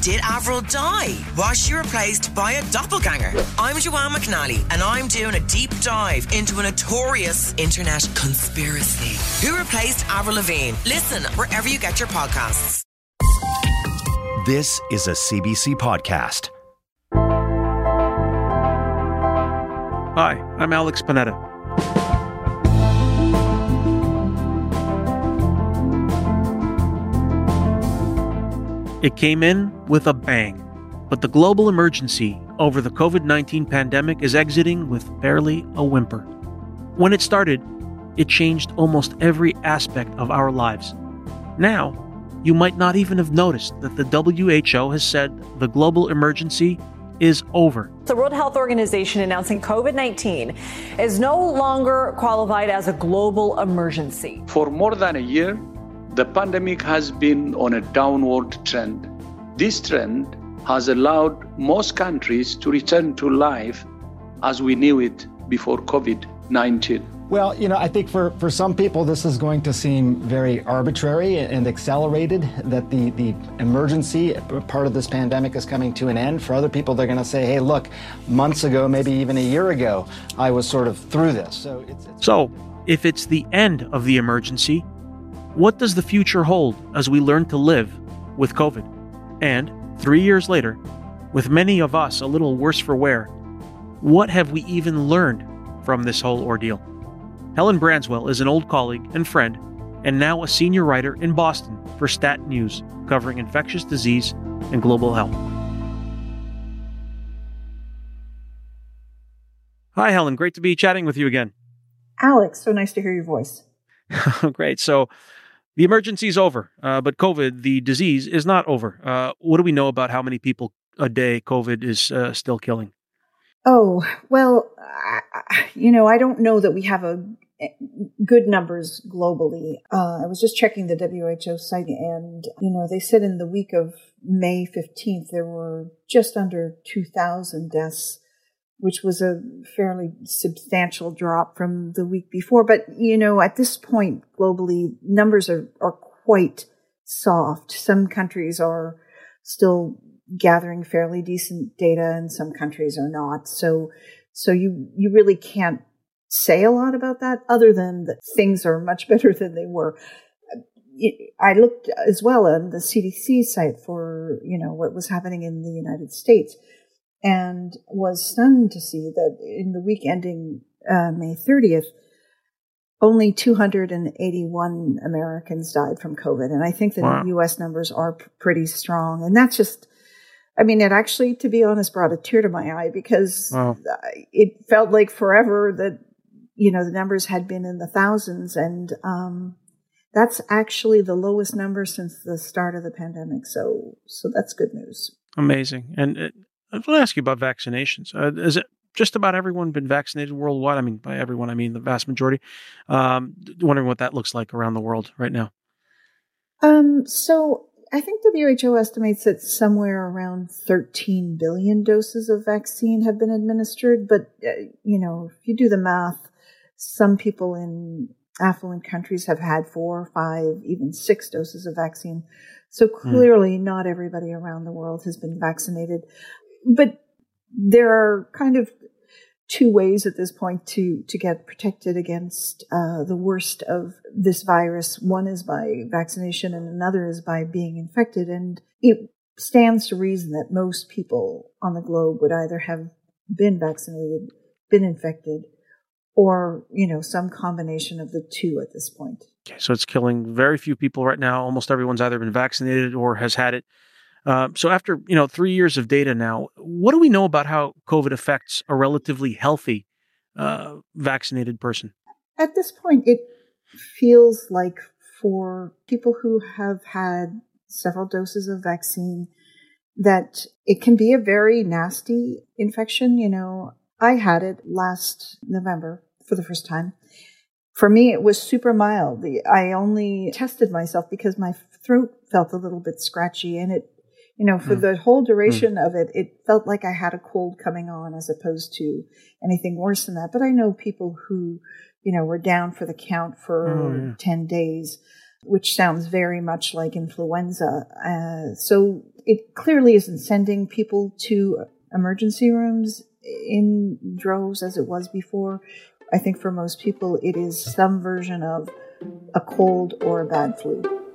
Did Avril die? Was she replaced by a doppelganger? I'm Joanne McNally, and I'm doing a deep dive into a notorious internet conspiracy. Who replaced Avril Lavigne? Listen wherever you get your podcasts. This is a CBC podcast. Hi, I'm Alex Panetta. It came in with a bang, but the global emergency over the COVID 19 pandemic is exiting with barely a whimper. When it started, it changed almost every aspect of our lives. Now, you might not even have noticed that the WHO has said the global emergency is over. The World Health Organization announcing COVID 19 is no longer qualified as a global emergency. For more than a year, the pandemic has been on a downward trend. This trend has allowed most countries to return to life as we knew it before COVID 19. Well, you know, I think for, for some people, this is going to seem very arbitrary and accelerated that the, the emergency part of this pandemic is coming to an end. For other people, they're going to say, hey, look, months ago, maybe even a year ago, I was sort of through this. So, it's, it's- So, if it's the end of the emergency, what does the future hold as we learn to live with COVID? And three years later, with many of us a little worse for wear, what have we even learned from this whole ordeal? Helen Branswell is an old colleague and friend, and now a senior writer in Boston for Stat News, covering infectious disease and global health. Hi, Helen. Great to be chatting with you again. Alex, so nice to hear your voice. Great. So the emergency is over, uh, but COVID, the disease, is not over. Uh, what do we know about how many people a day COVID is uh, still killing? Oh, well, you know, I don't know that we have a good numbers globally. Uh, I was just checking the WHO site and, you know, they said in the week of May 15th, there were just under 2,000 deaths, which was a fairly substantial drop from the week before. But, you know, at this point globally, numbers are, are quite soft. Some countries are still gathering fairly decent data and some countries are not. So, so you, you really can't say a lot about that other than that things are much better than they were. I looked as well on the CDC site for, you know, what was happening in the United States and was stunned to see that in the week ending uh, May 30th, only 281 Americans died from COVID. And I think the Wow. US numbers are p- pretty strong. And that's just, I mean, it actually, to be honest, brought a tear to my eye because Wow. it felt like forever that, you know, the numbers had been in the thousands. And, um, that's actually the lowest number since the start of the pandemic. So, so that's good news. Amazing. And uh, I want to ask you about vaccinations. Uh, is it just about everyone been vaccinated worldwide? I mean, by everyone, I mean the vast majority. Um, wondering what that looks like around the world right now. Um, so I think WHO estimates that somewhere around 13 billion doses of vaccine have been administered. But, uh, you know, if you do the math, some people in affluent countries have had four, five, even six doses of vaccine. So clearly not everybody around the world has been vaccinated. But there are kind of two ways at this point to to get protected against uh, the worst of this virus. One is by vaccination, and another is by being infected. And it stands to reason that most people on the globe would either have been vaccinated, been infected, or you know some combination of the two at this point. Okay, so it's killing very few people right now. Almost everyone's either been vaccinated or has had it. Uh, so after you know three years of data now, what do we know about how COVID affects a relatively healthy uh, vaccinated person? At this point, it feels like for people who have had several doses of vaccine, that it can be a very nasty infection. You know, I had it last November for the first time. For me, it was super mild. I only tested myself because my throat felt a little bit scratchy and it, you know, for mm. the whole duration mm. of it, it felt like I had a cold coming on as opposed to anything worse than that. But I know people who, you know, were down for the count for oh, yeah. 10 days, which sounds very much like influenza. Uh, so it clearly isn't sending people to emergency rooms in droves as it was before. I think for most people, it is some version of a cold or a bad flu.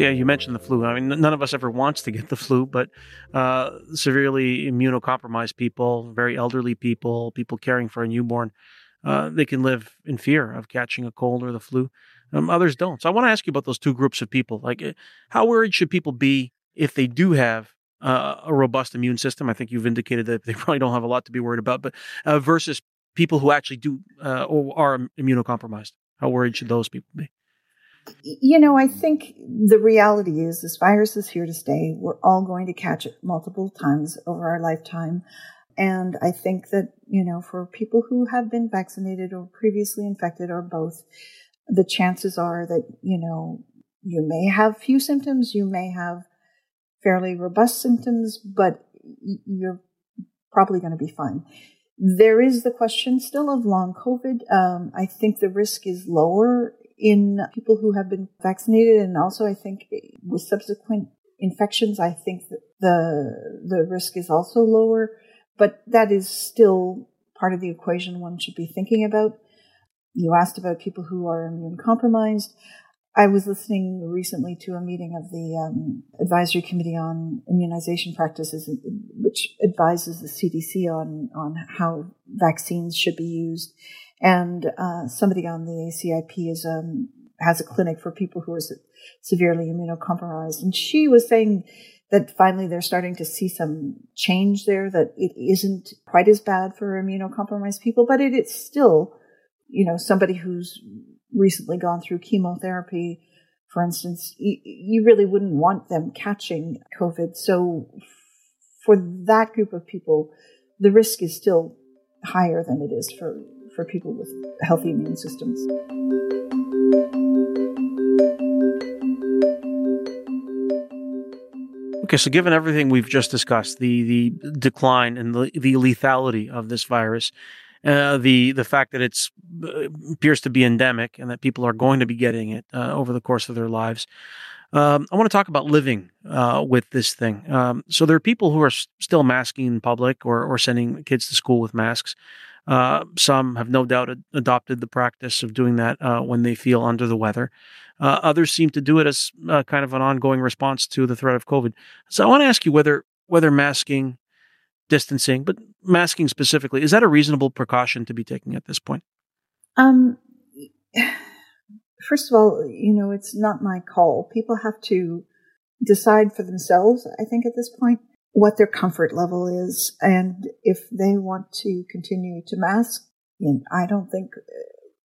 So yeah, you mentioned the flu. I mean, none of us ever wants to get the flu, but uh, severely immunocompromised people, very elderly people, people caring for a newborn, uh, they can live in fear of catching a cold or the flu. Um, others don't. So I want to ask you about those two groups of people. Like, eh, how worried should people be if they do have uh, a robust immune system? I think you've indicated that they probably don't have a lot to be worried about, but uh, versus people who actually do uh, or are immunocompromised. How worried should those people be? You know, I think the reality is this virus is here to stay. We're all going to catch it multiple times over our lifetime. And I think that, you know, for people who have been vaccinated or previously infected or both, the chances are that, you know, you may have few symptoms, you may have fairly robust symptoms, but you're probably going to be fine. There is the question still of long COVID. Um, I think the risk is lower in people who have been vaccinated, and also I think with subsequent infections, I think the the risk is also lower. But that is still part of the equation one should be thinking about. You asked about people who are immune compromised. I was listening recently to a meeting of the um, Advisory Committee on Immunization Practices, which advises the CDC on, on how vaccines should be used. And uh, somebody on the ACIP is um, has a clinic for people who are severely immunocompromised, and she was saying that finally they're starting to see some change there. That it isn't quite as bad for immunocompromised people, but it, it's still, you know, somebody who's recently gone through chemotherapy, for instance, you, you really wouldn't want them catching COVID. So for that group of people, the risk is still higher than it is for, for people with healthy immune systems. Okay, so given everything we've just discussed, the the decline and the, the lethality of this virus, uh, the the fact that it uh, appears to be endemic and that people are going to be getting it uh, over the course of their lives. Um, I want to talk about living uh, with this thing. Um, so there are people who are s- still masking in public or or sending kids to school with masks. Uh, some have no doubt ad- adopted the practice of doing that uh, when they feel under the weather. others seem to do it as kind of an ongoing response to the threat of COVID. So I want to ask you whether whether masking distancing, but masking specifically, is that a reasonable precaution to be taking at this point? Um, first of all, you know, it's not my call. People have to decide for themselves, I think, at this point, what their comfort level is. And if they want to continue to mask, and I don't think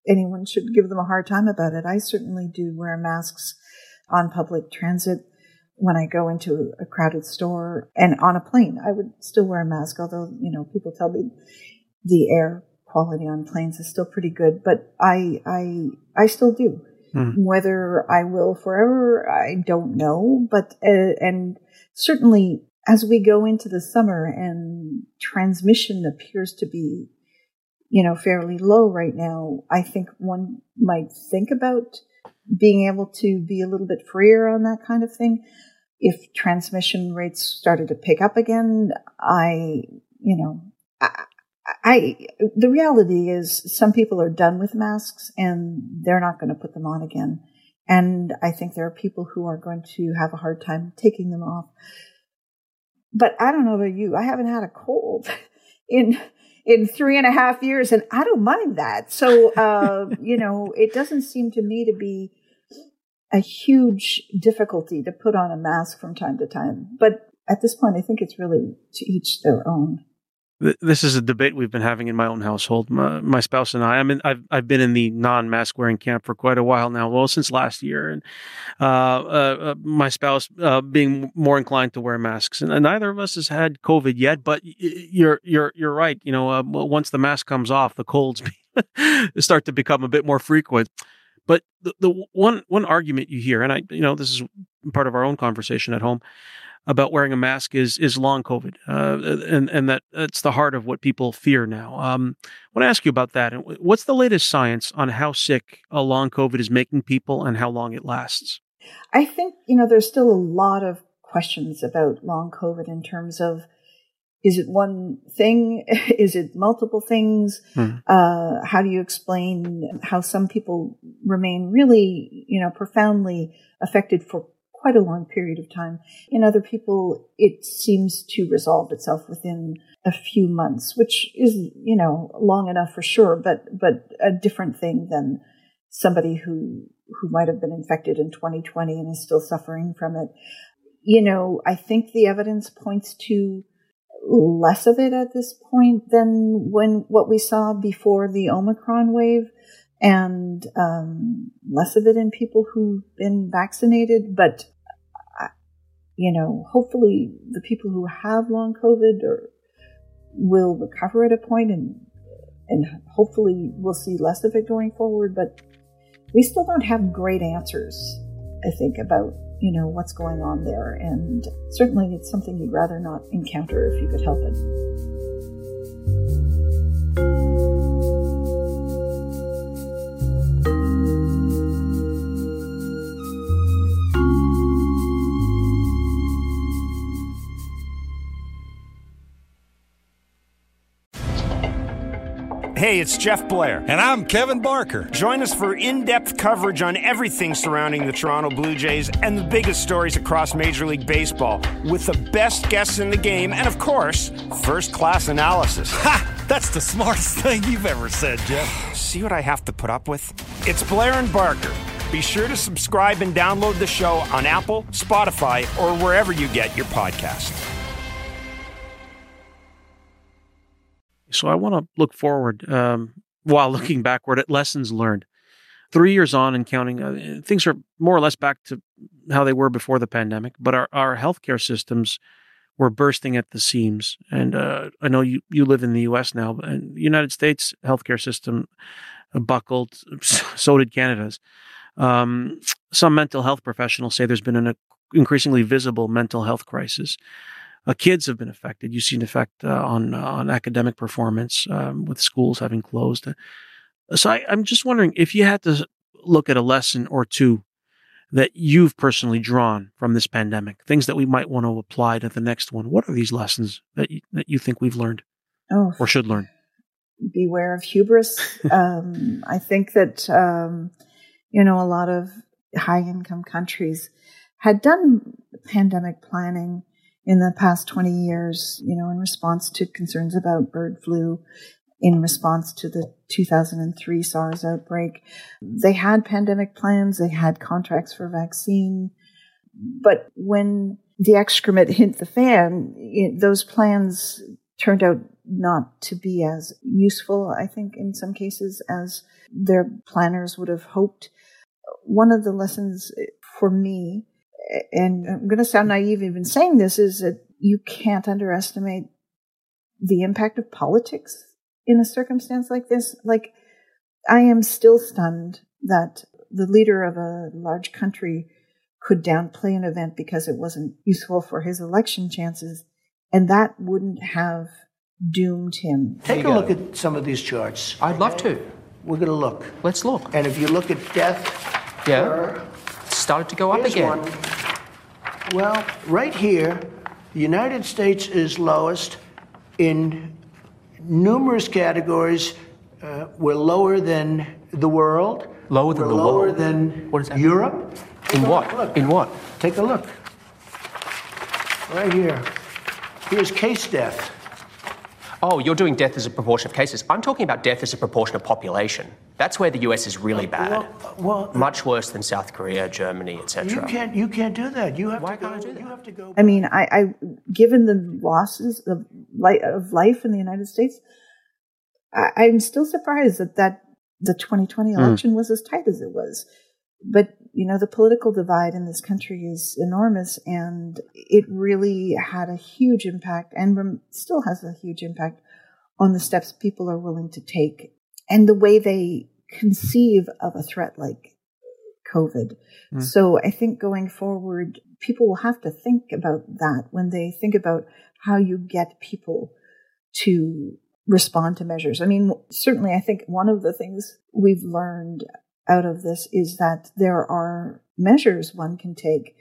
anyone should give them a hard time about it. I certainly do wear masks on public transit when I go into a crowded store and on a plane, I would still wear a mask, although, you know, people tell me the air quality on planes is still pretty good, but I, I, I still do. Mm. Whether I will forever, I don't know, but, uh, and certainly as we go into the summer and transmission appears to be, you know, fairly low right now, I think one might think about being able to be a little bit freer on that kind of thing. If transmission rates started to pick up again, I, you know, I, I, the reality is some people are done with masks and they're not going to put them on again. And I think there are people who are going to have a hard time taking them off. But I don't know about you. I haven't had a cold in in three and a half years, and I don't mind that. So, uh, you know, it doesn't seem to me to be a huge difficulty to put on a mask from time to time. But at this point, I think it's really to each their own. This is a debate we've been having in my own household. My, my spouse and I. I mean, I've I've been in the non-mask wearing camp for quite a while now. Well, since last year, and uh, uh, uh my spouse uh, being more inclined to wear masks, and, and, neither of us has had COVID yet. But you're you're you're right. You know, uh, once the mask comes off, the colds start to become a bit more frequent. But the, the one one argument you hear, and I, you know, this is part of our own conversation at home about wearing a mask is is long COVID, uh, and and that that's the heart of what people fear now. Um, I want to ask you about that. What's the latest science on how sick a long COVID is making people and how long it lasts? I think you know there's still a lot of questions about long COVID in terms of is it one thing? is it multiple things? Hmm. Uh, how do you explain how some people remain really, you know, profoundly affected for quite a long period of time. In other people, it seems to resolve itself within a few months, which is, you know, long enough for sure, but, but a different thing than somebody who, who might have been infected in 2020 and is still suffering from it. You know, I think the evidence points to less of it at this point than when what we saw before the Omicron wave and um, less of it in people who've been vaccinated. But you know, hopefully the people who have long COVID or will recover at a point and and hopefully we'll see less of it going forward, but we still don't have great answers, I think, about, you know, what's going on there. And certainly it's something you'd rather not encounter if you could help it. Hey, it's Jeff Blair. And I'm Kevin Barker. Join us for in depth coverage on everything surrounding the Toronto Blue Jays and the biggest stories across Major League Baseball with the best guests in the game and, of course, first class analysis. Ha! That's the smartest thing you've ever said, Jeff. See what I have to put up with? It's Blair and Barker. Be sure to subscribe and download the show on Apple, Spotify, or wherever you get your podcast. So I want to look forward um, while looking backward at lessons learned. Three years on and counting, uh, things are more or less back to how they were before the pandemic, but our, our healthcare systems were bursting at the seams. And uh, I know you, you live in the U.S. now, and the United States healthcare system buckled. So did Canada's. Um, some mental health professionals say there's been an increasingly visible mental health crisis. Uh, kids have been affected. You see an effect uh, on uh, on academic performance um, with schools having closed. So I, I'm just wondering if you had to look at a lesson or two that you've personally drawn from this pandemic, things that we might want to apply to the next one. What are these lessons that you, that you think we've learned oh, or should learn? Beware of hubris. um, I think that um, you know a lot of high income countries had done pandemic planning in the past 20 years, you know, in response to concerns about bird flu, in response to the 2003 SARS outbreak. They had pandemic plans, they had contracts for vaccine. But when the excrement hit the fan, it, those plans turned out not to be as useful, I think, in some cases, as their planners would have hoped. One of the lessons for me and I'm going to sound naive even saying this, is that you can't underestimate the impact of politics in a circumstance like this. Like, I am still stunned that the leader of a large country could downplay an event because it wasn't useful for his election chances, and that wouldn't have doomed him. Take a look at some of these charts. I'd love to. We're going to look. Let's look. And if you look at death, yeah, started to go up again. One. Well, right here, the United States is lowest in numerous categories. Uh, we're lower than the world. Lower than we're the lower world? than what is that? Europe. In what? Look. In what? Take a look. Right here. Here's case death. Oh, you're doing death as a proportion of cases. I'm talking about death as a proportion of population. That's where the US is really bad. Well, well much worse than South Korea, Germany, etc. You can't. You can't do that. You have Why to go. Can't I do that? You have to go. I mean, I, I given the losses, the of life in the United States. I, am still surprised that that the 2020 hmm. election mm. was as tight as it was. But you know, the political divide in this country is enormous, and it really had a huge impact, and still has a huge impact on the steps people are willing to take and the way they conceive of a threat like COVID. Mm. So I think going forward, people will have to think about that when they think about how you get people to respond to measures. I mean, certainly I think one of the things we've learned out of this is that there are measures one can take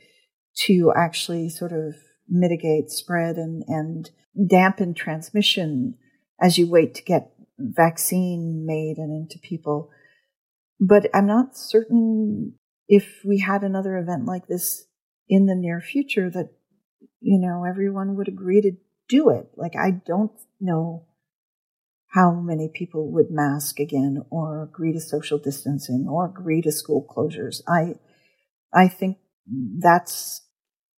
to actually sort of mitigate spread and, and dampen transmission as you wait to get vaccine made and into people. But I'm not certain if we had another event like this in the near future that, you know, everyone would agree to do it. Like, I don't know how many people would mask again or agree to social distancing or agree to school closures. I, I think that's,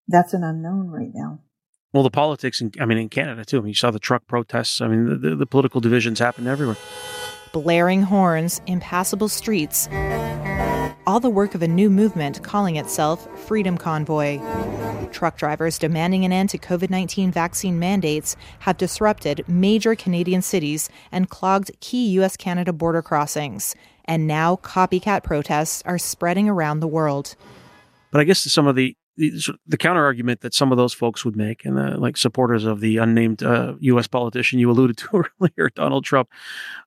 that's an unknown right now. Well, the politics, in, I mean, in Canada too. I mean, you saw the truck protests. I mean, the, the, the political divisions happen everywhere. Blaring horns, impassable streets, all the work of a new movement calling itself Freedom Convoy. Truck drivers demanding an end to COVID 19 vaccine mandates have disrupted major Canadian cities and clogged key U.S. Canada border crossings. And now copycat protests are spreading around the world. But I guess some of the the, counter argument that some of those folks would make, and the, like supporters of the unnamed uh, U.S. politician you alluded to earlier, Donald Trump,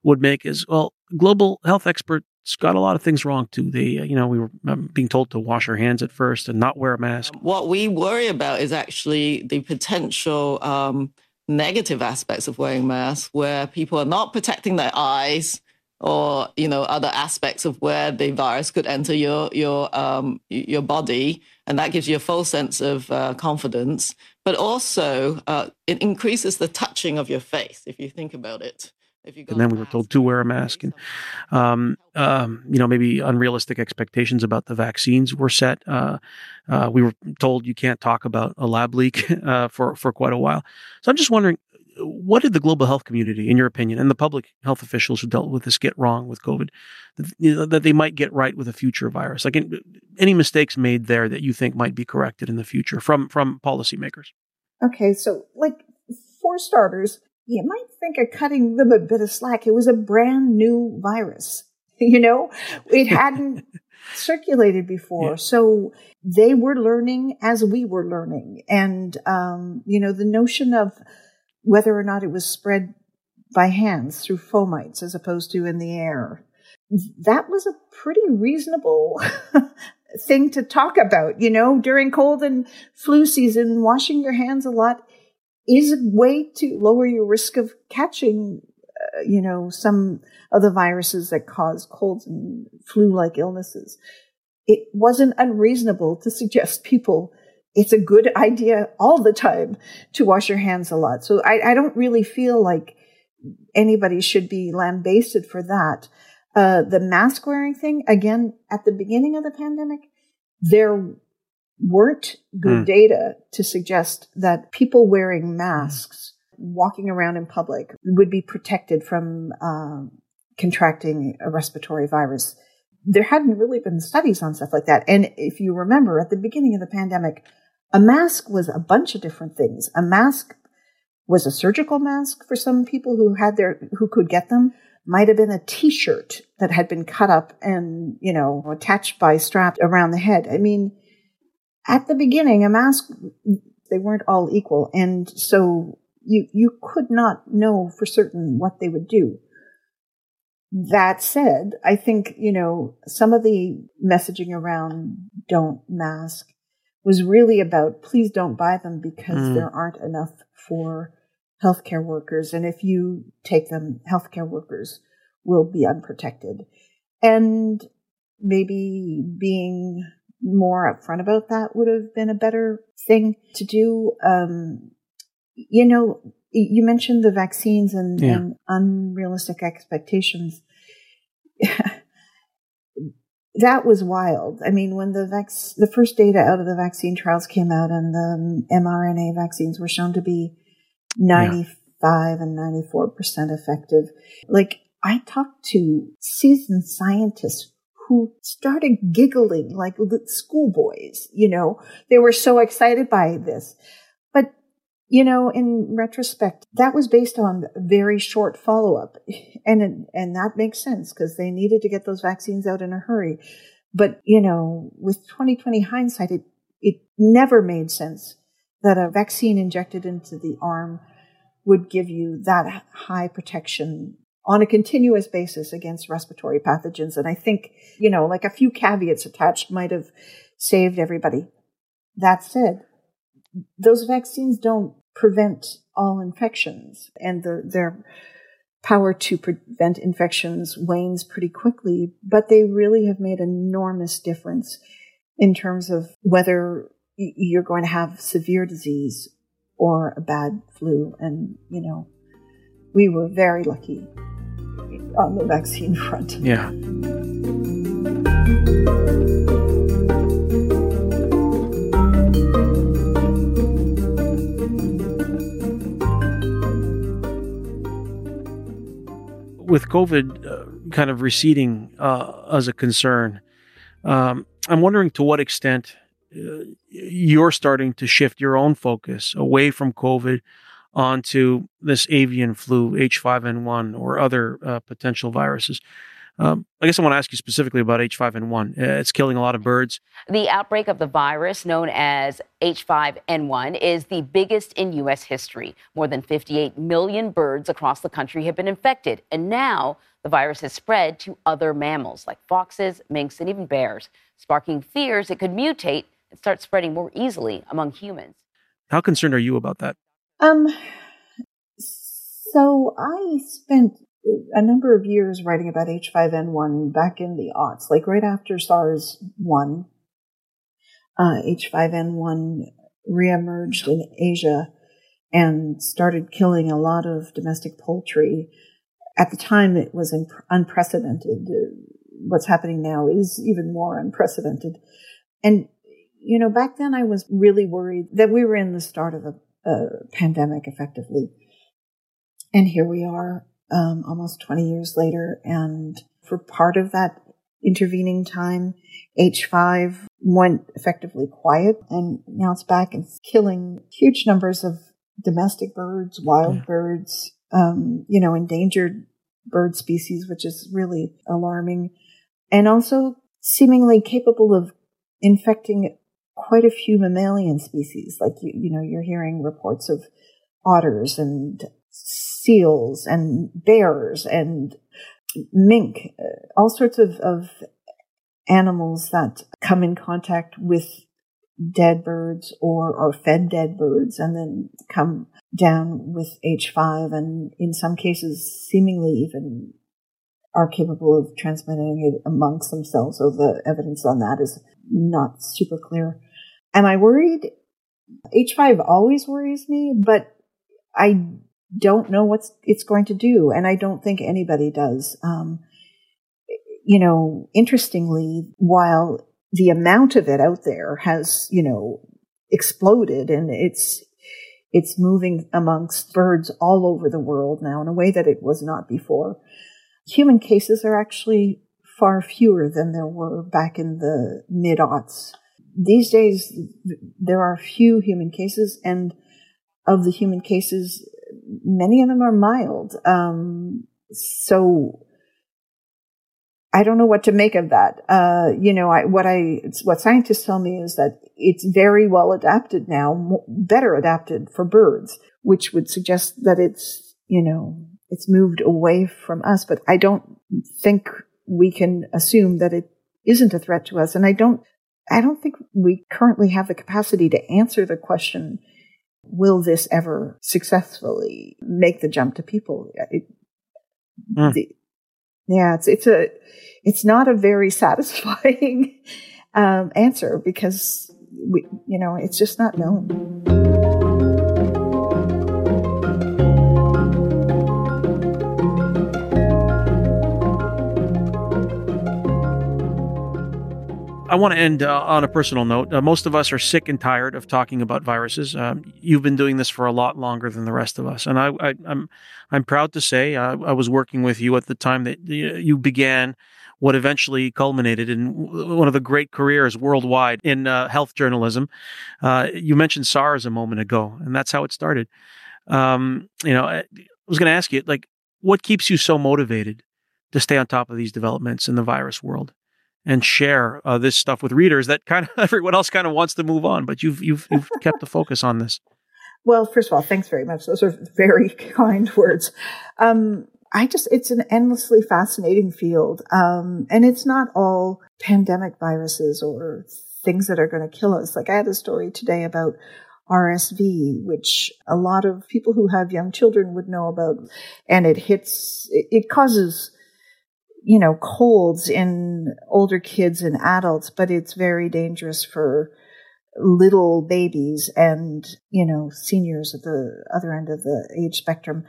would make is well, global health experts got a lot of things wrong too. They, uh, you know, we were um, being told to wash our hands at first and not wear a mask. What we worry about is actually the potential um, negative aspects of wearing masks, where people are not protecting their eyes or you know other aspects of where the virus could enter your your um, your body, and that gives you a full sense of uh, confidence. But also, uh, it increases the touching of your face if you think about it. And then we were told to wear a mask, and um, um, you know maybe unrealistic expectations about the vaccines were set. Uh, uh we were told you can't talk about a lab leak uh, for for quite a while. So I'm just wondering, what did the global health community, in your opinion, and the public health officials who dealt with this get wrong with COVID that, you know, that they might get right with a future virus? Like any mistakes made there that you think might be corrected in the future from from policymakers? Okay, so like for starters, you might think of cutting them a bit of slack. It was a brand new virus. You know, it hadn't circulated before. Yeah. So they were learning as we were learning. And, um, you know, the notion of whether or not it was spread by hands through fomites as opposed to in the air. That was a pretty reasonable thing to talk about, you know, during cold and flu season, washing your hands a lot is a way to lower your risk of catching, uh, you know, some of the viruses that cause colds and flu-like illnesses. It wasn't unreasonable to suggest people it's a good idea all the time to wash your hands a lot. So I, I don't really feel like anybody should be lambasted for that. Uh, the mask wearing thing, again, at the beginning of the pandemic, there weren't good mm. data to suggest that people wearing masks, walking around in public, would be protected from um, contracting a respiratory virus. There hadn't really been studies on stuff like that. And if you remember, at the beginning of the pandemic, a mask was a bunch of different things. A mask was a surgical mask for some people who had their, who could get them. Might have been a t-shirt that had been cut up and, you know, attached by strap around the head. I mean, at the beginning, a mask, they weren't all equal. And so you, you could not know for certain what they would do. That said, I think, you know, some of the messaging around don't mask was really about please don't buy them because mm. there aren't enough for healthcare workers. And if you take them, healthcare workers will be unprotected. And maybe being more upfront about that would have been a better thing to do. Um, you know, you mentioned the vaccines and, yeah. and unrealistic expectations. that was wild. I mean, when the vac- the first data out of the vaccine trials came out and the mRNA vaccines were shown to be 95% 95 and 94% effective. Like, I talked to seasoned scientists who started giggling like schoolboys, you know, they were so excited by this. But, you know, in retrospect, that was based on very short follow up. And, and that makes sense because they needed to get those vaccines out in a hurry. But, you know, with 2020 hindsight, it, it never made sense that a vaccine injected into the arm would give you that high protection on a continuous basis against respiratory pathogens. And I think, you know, like a few caveats attached might have saved everybody. That said, those vaccines don't prevent all infections and the, their power to prevent infections wanes pretty quickly, but they really have made enormous difference in terms of whether you're going to have severe disease or a bad flu. And, you know, we were very lucky on the vaccine front. Yeah. With COVID uh, kind of receding uh, as a concern, um, I'm wondering to what extent uh, you're starting to shift your own focus away from COVID onto this avian flu, H5N1, or other uh, potential viruses. Um, I guess I want to ask you specifically about H5N1. Uh, it's killing a lot of birds. The outbreak of the virus, known as H5N1, is the biggest in U.S. history. More than 58 million birds across the country have been infected. And now the virus has spread to other mammals like foxes, minks, and even bears, sparking fears it could mutate and start spreading more easily among humans. How concerned are you about that? Um, so I spent a number of years writing about H5N1 back in the aughts, like right after SARS 1. Uh, H5N1 reemerged in Asia and started killing a lot of domestic poultry. At the time, it was imp- unprecedented. What's happening now is even more unprecedented. And, you know, back then I was really worried that we were in the start of a a pandemic effectively. And here we are, um, almost 20 years later. And for part of that intervening time, H5 went effectively quiet and now it's back and killing huge numbers of domestic birds, wild yeah. birds, um, you know, endangered bird species, which is really alarming and also seemingly capable of infecting quite a few mammalian species. Like, you, you know, you're hearing reports of otters and seals and bears and mink, uh, all sorts of, of animals that come in contact with dead birds or, or fed dead birds and then come down with H5 and in some cases seemingly even are capable of transmitting it amongst themselves. So the evidence on that is not super clear. Am I worried? H5 always worries me, but I don't know what it's going to do, and I don't think anybody does. Um, you know, interestingly, while the amount of it out there has, you know, exploded and it's it's moving amongst birds all over the world now in a way that it was not before. Human cases are actually far fewer than there were back in the mid aughts these days there are few human cases, and of the human cases, many of them are mild. Um, so I don't know what to make of that. Uh, you know, I, what I what scientists tell me is that it's very well adapted now, better adapted for birds, which would suggest that it's you know it's moved away from us. But I don't think we can assume that it isn't a threat to us, and I don't I don't think we currently have the capacity to answer the question, will this ever successfully make the jump to people? It, mm. the, yeah, it's, it's a, it's not a very satisfying um, answer because we, you know, it's just not known. I want to end uh, on a personal note. Uh, most of us are sick and tired of talking about viruses. Um, you've been doing this for a lot longer than the rest of us, and I, am I'm, I'm proud to say uh, I was working with you at the time that you began what eventually culminated in one of the great careers worldwide in uh, health journalism. Uh, you mentioned SARS a moment ago, and that's how it started. Um, you know, I was going to ask you, like, what keeps you so motivated to stay on top of these developments in the virus world? And share uh, this stuff with readers that kind of everyone else kind of wants to move on, but you've you've you've kept the focus on this. Well, first of all, thanks very much. Those are very kind words. Um, I just, it's an endlessly fascinating field. Um, and it's not all pandemic viruses or things that are going to kill us. Like I had a story today about RSV, which a lot of people who have young children would know about. And it hits, it, it causes you know, colds in older kids and adults, but it's very dangerous for little babies and, you know, seniors at the other end of the age spectrum.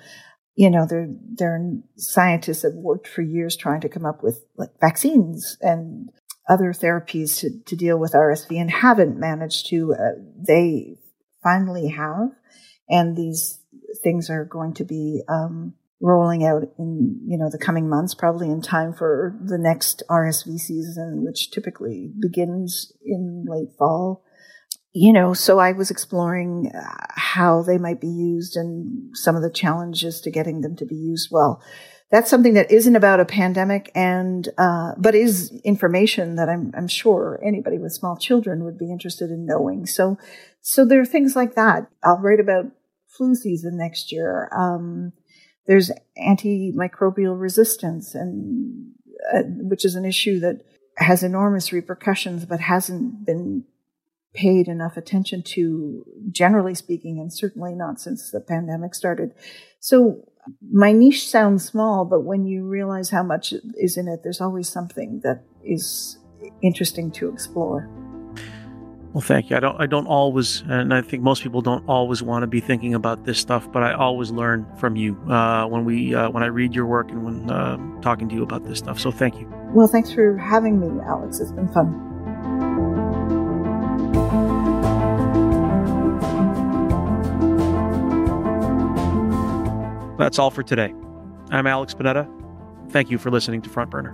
You know, there, there are scientists that worked for years trying to come up with like vaccines and other therapies to, to deal with RSV and haven't managed to. Uh, they finally have. And these things are going to be, um, rolling out in you know the coming months, probably in time for the next RSV season, which typically begins in late fall. You know, so I was exploring uh, how they might be used and some of the challenges to getting them to be used well. That's something that isn't about a pandemic and, uh, but is information that I'm, I'm sure anybody with small children would be interested in knowing. So, so there are things like that. I'll write about flu season next year. Um, there's antimicrobial resistance, and uh, which is an issue that has enormous repercussions, but hasn't been paid enough attention to, generally speaking, and certainly not since the pandemic started. So my niche sounds small, but when you realize how much is in it, there's always something that is interesting to explore. Well, thank you. I don't I don't always, and I think most people don't always want to be thinking about this stuff, but I always learn from you uh, when we uh, when I read your work and when uh, talking to you about this stuff. So thank you. Well, thanks for having me, Alex. It's been fun. That's all for today. I'm Alex Panetta. Thank you for listening to Front Burner.